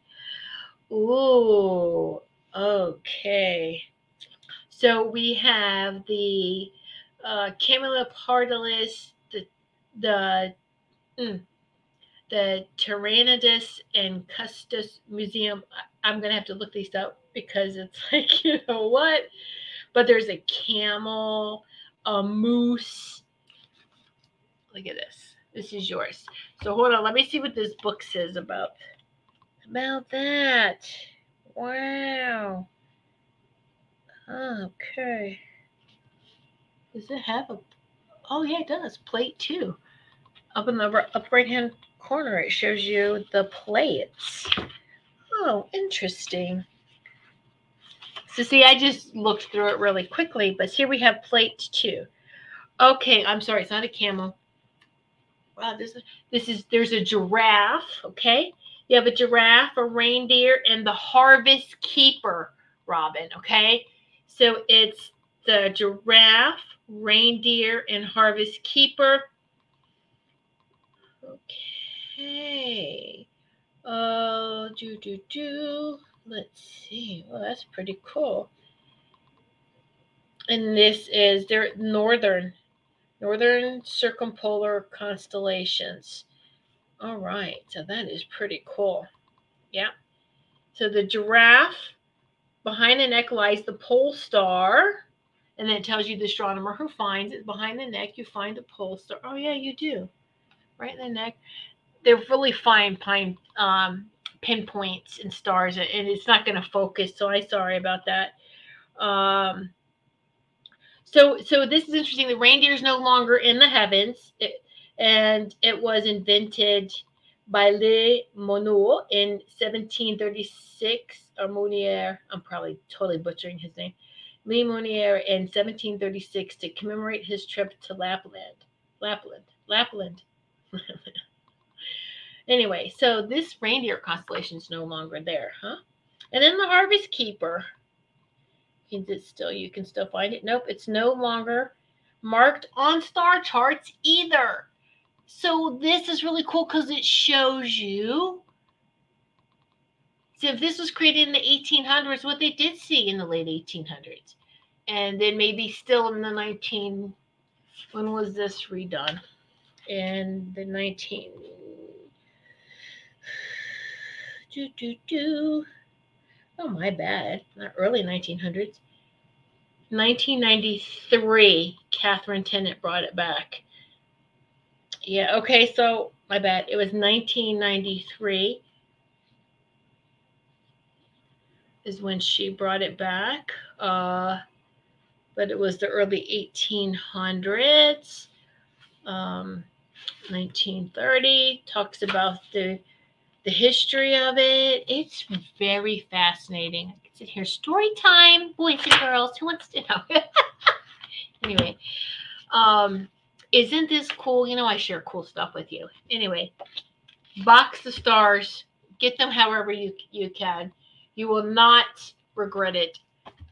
Ooh, okay. So we have the uh, Camelopardalis, the the mm, the Tyrannidus and Custos Messium. I'm gonna have to look these up because it's <laughs> like you know what, but there's a camel, a moose. Look at this. This is yours. So hold on. Let me see what this book says about about that. Wow. Ah, okay. Does it have a? Oh yeah, it does. Plate two. Up in the up right hand corner, it shows you the plates. Oh, interesting. So see, I just looked through it really quickly, but here we have plate two. Okay, I'm sorry, it's not a camel. Wow, this is this is there's a giraffe. Okay, you have a giraffe, a reindeer, and the harvest keeper, Robin. Okay, so it's the giraffe, reindeer, and harvest keeper. Okay. Uh, do, do, do. Let's see. Well, that's pretty cool. And this is their northern, northern circumpolar constellations. All right. So that is pretty cool. Yeah. So the giraffe Behind the neck lies the pole star. And then it tells you the astronomer who finds it. Behind the neck, you find the pole star. Oh, yeah, you do. Right in the neck. They're really fine pine um, pinpoints and stars, and it's not going to focus. So I'm sorry about that. Um, so, so this is interesting. The reindeer is no longer in the heavens, it, and it was invented by Le Monod in 1736. Armonier, I'm probably totally butchering his name. Le Monnier in 1736 to commemorate his trip to Lapland. Lapland. Lapland. <laughs> anyway, so this reindeer constellation is no longer there, huh? And then the Harvest Keeper. Is it still? You can still find it. Nope, it's no longer marked on star charts either. So this is really cool because it shows you. So if this was created in the 1800s, what they did see in the late 1800s, and then maybe still in the 19. When was this redone? In the 19. Do do do. Oh my bad. Not early 1900s. 1993, Catherine Tennant brought it back. Yeah, okay, so my bad. It was 1993 is when she brought it back. Uh, but it was the early 1800s. Um, 1930 talks about the the history of it. It's very fascinating. I can sit here story time, boys and girls. Who wants to know? <laughs> anyway, um, isn't this cool? You know, I share cool stuff with you. Anyway, box the stars. Get them however you you can. You will not regret it.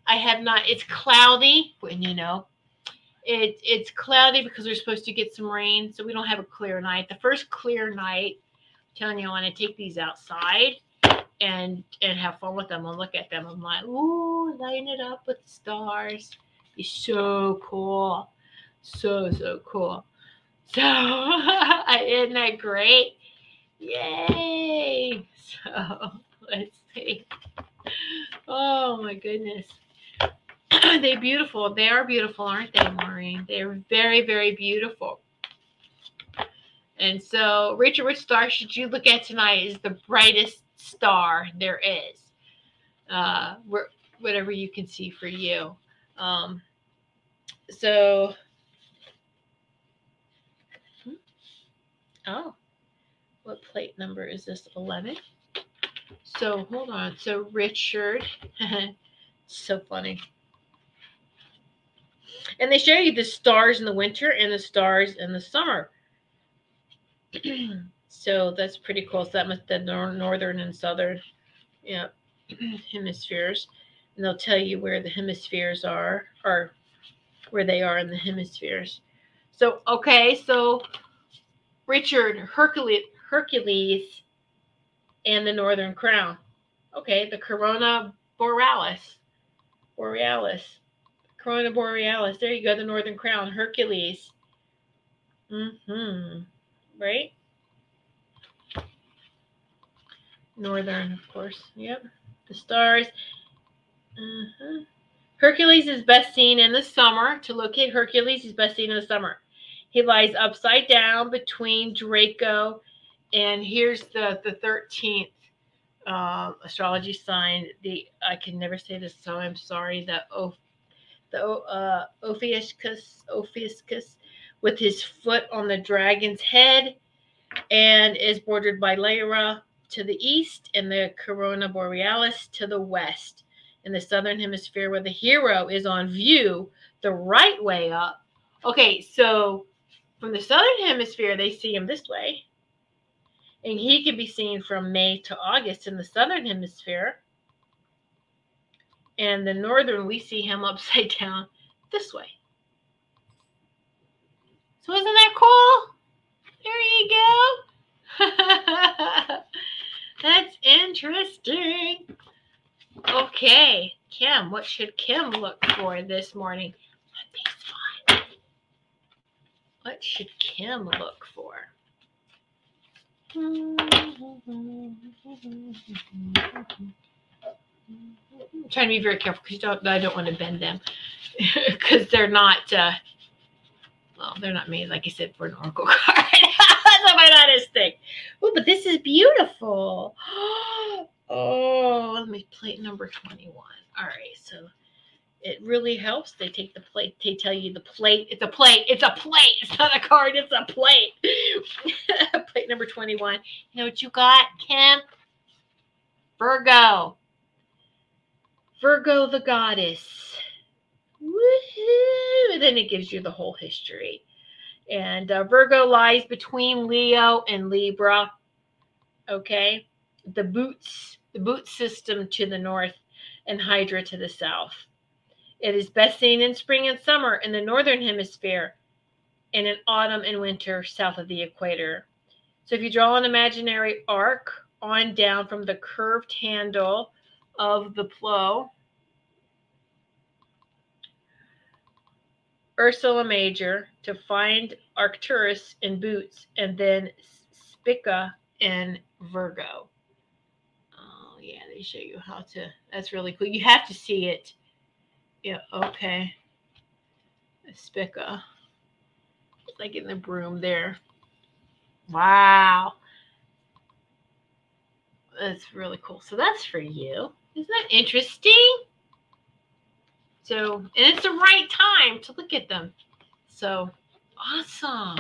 I have not. It's cloudy, when you know. It, it's cloudy because we're supposed to get some rain, so we don't have a clear night. The first clear night, I'm telling you, I want to take these outside and and have fun with them and look at them. I'm like, ooh, line it up with the stars. It's so cool. So so cool. So <laughs> isn't that great? Yay! So <laughs> let's see. Oh my goodness. <clears throat> they beautiful. They are beautiful, aren't they, Maureen? They're very, very beautiful. And so, Rachel, which star should you look at tonight is the brightest star there is? Uh, whatever you can see for you. Um, so, oh, what plate number is this? 11? So, hold on. So, Richard, <laughs> so funny. And they show you the stars in the winter and the stars in the summer. <clears throat> so that's pretty cool. So that must the nor- northern and southern yeah, <clears throat> hemispheres. And they'll tell you where the hemispheres are or where they are in the hemispheres. So okay, so Richard Hercules Hercules and the Northern Crown. Okay, the Corona Borealis. Borealis. Corona Borealis. There you go, the Northern Crown, Hercules. Mm-hmm. Right? Northern, of course. Yep. The stars. Mm-hmm. Hercules is best seen in the summer. To locate Hercules, he's best seen in the summer. He lies upside down between Draco and here's the the 13th uh, astrology sign. The I can never say this, so I'm sorry. The O the uh, Ophiuchus, Ophiuchus with his foot on the dragon's head and is bordered by Lyra to the east and the Corona Borealis to the west. In the southern hemisphere, where the hero is on view the right way up. Okay, so from the southern hemisphere, they see him this way. And he can be seen from May to August in the southern hemisphere and the northern we see him <laughs> upside down this way. So isn't that cool? There you go. <laughs> That's interesting. Okay, Kim, what should Kim look for this morning? What should Kim look for? I'm trying to be very careful because don't, I don't want to bend them <laughs> because they're not, uh, well, they're not made, like I said, for an oracle <laughs> card. might not as thick. Oh, but this is beautiful. <gasps> Oh, let me plate number 21. All right, so it really helps. They take the plate, they tell you the plate. It's a plate. It's a plate. It's not a card. It's a plate. <laughs> plate number 21. You know what you got, Kim? Virgo. Virgo the goddess. Woohoo! And then it gives you the whole history. And uh, Virgo lies between Leo and Libra. Okay. The boots, the boot system to the north and Hydra to the south. It is best seen in spring and summer in the northern hemisphere and in autumn and winter south of the equator. So if you draw an imaginary arc on down from the curved handle of the plow. Ursula Major to find Arcturus in Boots and then Spica in Virgo. Oh, yeah, they show you how to. That's really cool. You have to see it. Yeah, okay. Spica. Like in the broom there. Wow. That's really cool. So that's for you. Isn't that interesting? So, and it's the right time to look at them. So, awesome.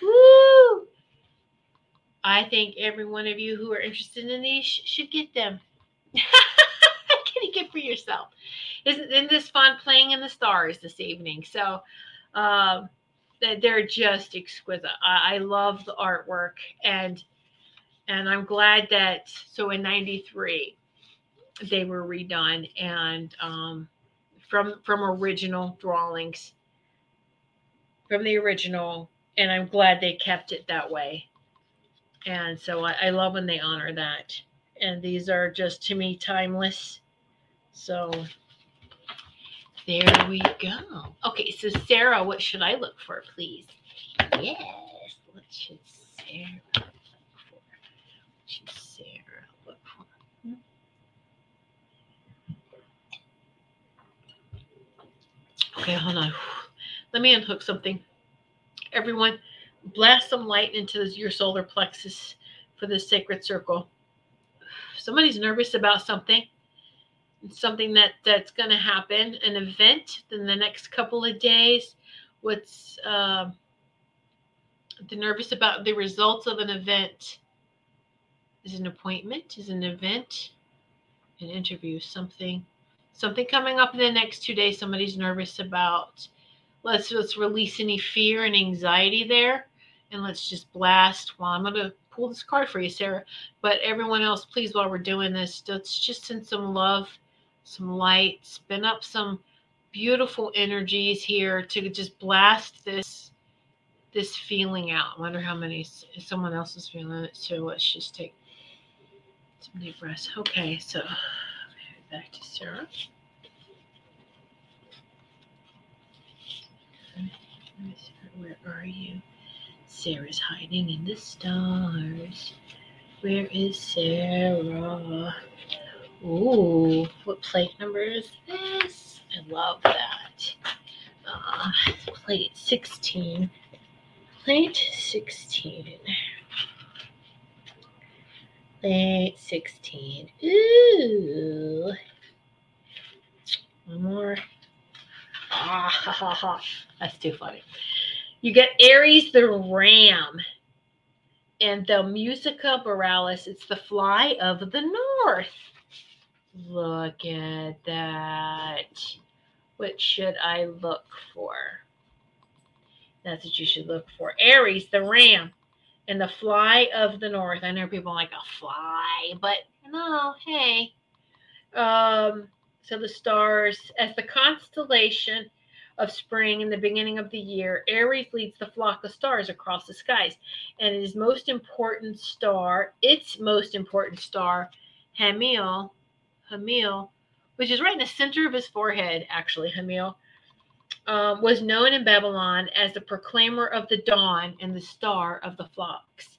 Woo! I think every one of you who are interested in these sh- should get them. <laughs> get a gift for yourself. Isn't, isn't this fun playing in the stars this evening? So, um, they're just exquisite. I, I love the artwork and and I'm glad that so in '93 they were redone and um, from from original drawings from the original, and I'm glad they kept it that way. And so I, I love when they honor that. And these are just to me timeless. So there we go. Okay, so Sarah, what should I look for, please? Yes, what should Sarah look for? What should Sarah look for? Okay, hold on. Let me unhook something. Everyone, blast some light into your solar plexus for the sacred circle. Somebody's nervous about something something that that's going to happen, an event in the next couple of days. What's uh, the nervous about the results of an event? Is an appointment? Is an event? An interview? Something? Something coming up in the next two days? Somebody's nervous about. Let's let's release any fear and anxiety there, and let's just blast. Well, I'm gonna pull this card for you, Sarah. But everyone else, please, while we're doing this, let's just send some love some light, spin up some beautiful energies here to just blast this this feeling out. I wonder how many someone else is feeling it too. Let's just take some deep breaths. Okay, so back to Sarah. Where are you? Sarah's hiding in the stars. Where is Sarah? Ooh, what plate number is this? I love that. Uh, plate 16. Plate 16. Plate 16. Ooh. One more. Ah, ha, ha, ha. That's too funny. You get Aries the Ram and the Musca Borealis. It's the fly of the north. Look at that. What should I look for? That's what you should look for. Aries, the ram, and the fly of the north. I know people like a fly, but no, hey. Um, so the stars, as the constellation of spring in the beginning of the year, Aries leads the flock of stars across the skies. And his most important star, its most important star, Hamiel, Hamiel, which is right in the center of his forehead, actually, Hamil, um, was known in Babylon as the proclaimer of the dawn and the star of the flocks.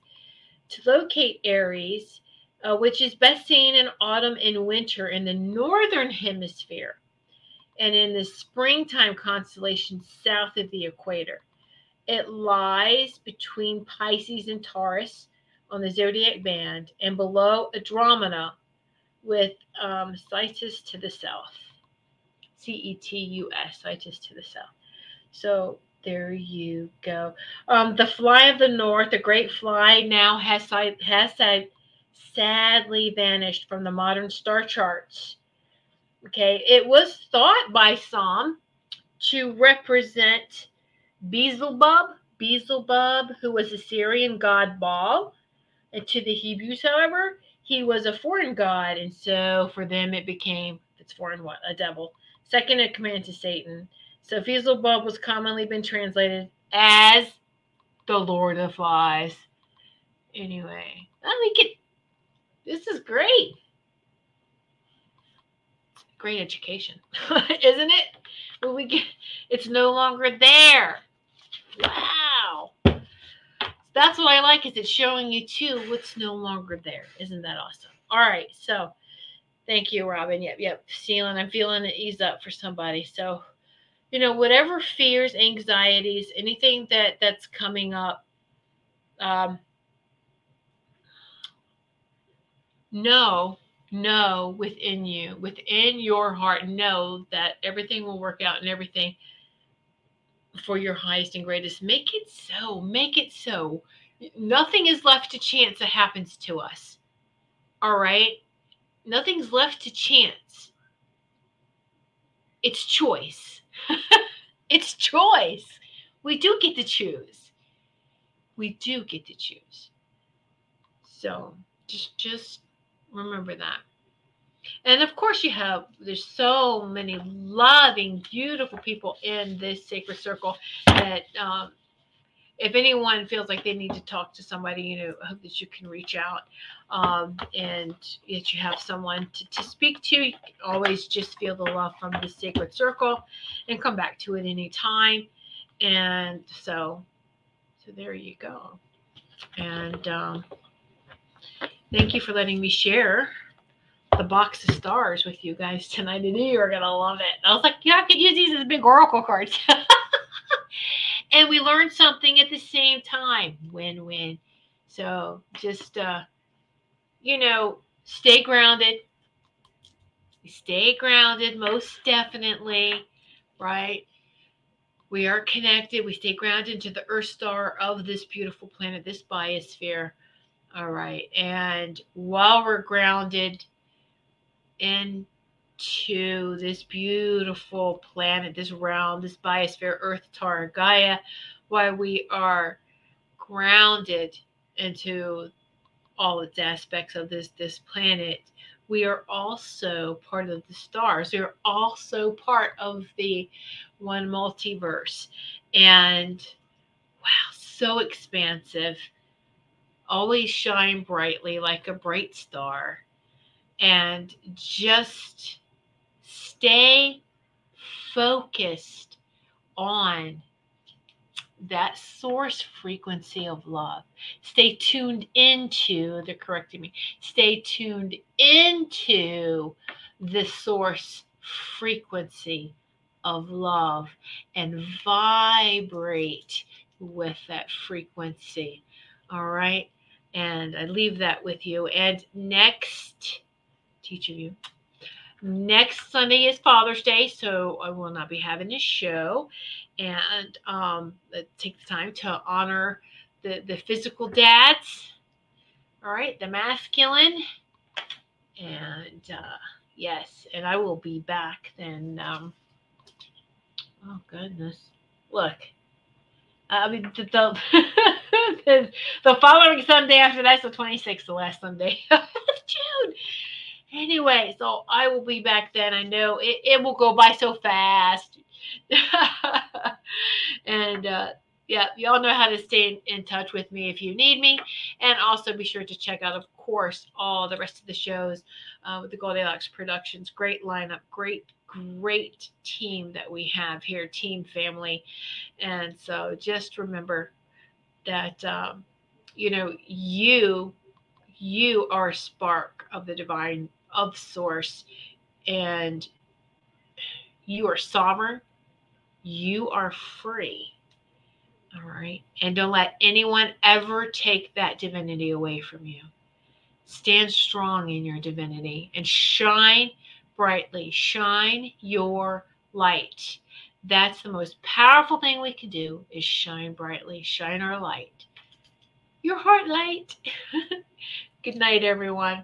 To locate Aries, uh, which is best seen in autumn and winter in the northern hemisphere and in the springtime constellation south of the equator. It lies between Pisces and Taurus on the zodiac band and below Andromeda with um, to the south. C E T U S, Cetus to the south. So there you go. Um, the fly of the north, the great fly, now has has sad, sadly vanished from the modern star charts. Okay, it was thought by some to represent Beelzebub, Beelzebub, who was a Syrian god Baal, and to the Hebrews, however, he was a foreign god, and so for them it became it's foreign what a devil, second in command to Satan. So Beelzebub was commonly been translated as the Lord of Flies. Anyway, I think it. This is great. Great education, <laughs> isn't it? When we get, it's no longer there. Wow that's what I like is it's showing you too what's no longer there. Isn't that awesome? All right, so thank you, Robin. Yep, yep. Feeling I'm feeling it ease up for somebody. So, you know, whatever fears, anxieties, anything that that's coming up, um, know, know within you, within your heart, know that everything will work out and everything for your highest and greatest. Make it so. Make it so. Nothing is left to chance that happens to us. All right? Nothing's left to chance. It's choice. <laughs> it's choice. We do get to choose. We do get to choose. So just just remember that. And of course, you have, there's so many loving, beautiful people in this sacred circle that um, if anyone feels like they need to talk to somebody, you know, I hope that you can reach out um, and that you have someone to, to speak to. always just feel the love from the sacred circle and come back to it anytime. And so, so there you go. And um, thank you for letting me share the box of stars with you guys tonight. I knew you were gonna love it. I was like, yeah, I could use these as big oracle cards. <laughs> and we learned something at the same time. Win-win. So just uh, you know, stay grounded. Stay grounded, most definitely, right? We are connected. We stay grounded to the Earth star of this beautiful planet, this biosphere. All right. And while we're grounded, into this beautiful planet, this realm, this biosphere, Earth, Terra, Gaia, while we are grounded into all its aspects of this this planet. We are also part of the stars. We are also part of the one multiverse. And wow so expansive. Always shine brightly like a bright star and just stay focused on that source frequency of love. Stay tuned into, they're correcting me, stay tuned into the source frequency of love and vibrate with that frequency. All right. And I leave that with you. And next each of you. Next Sunday is Father's Day, so I will not be having a show. And um, take the time to honor the, the physical dads, all right, the masculine. And uh, yes, and I will be back then. Um, oh, goodness. Look, I mean, the, <laughs> the, the following Sunday after that's the 26th, the last Sunday <laughs> of June. Anyway, so I will be back then. I know it, it will go by so fast. <laughs> and uh, yeah, y'all know how to stay in, in, touch with me if you need me. And also be sure to check out, of course, all the rest of the shows uh, with the Goldilocks Productions. Great lineup, great, great team that we have here, team family. And so just remember that, um, you know, you you are a spark of the divine of source and you are sovereign, you are free. All right. And don't let anyone ever take that divinity away from you. Stand strong in your divinity and shine brightly. Shine your light. That's the most powerful thing we can do is shine brightly, shine our light. Your heart light. <laughs> Good night, everyone.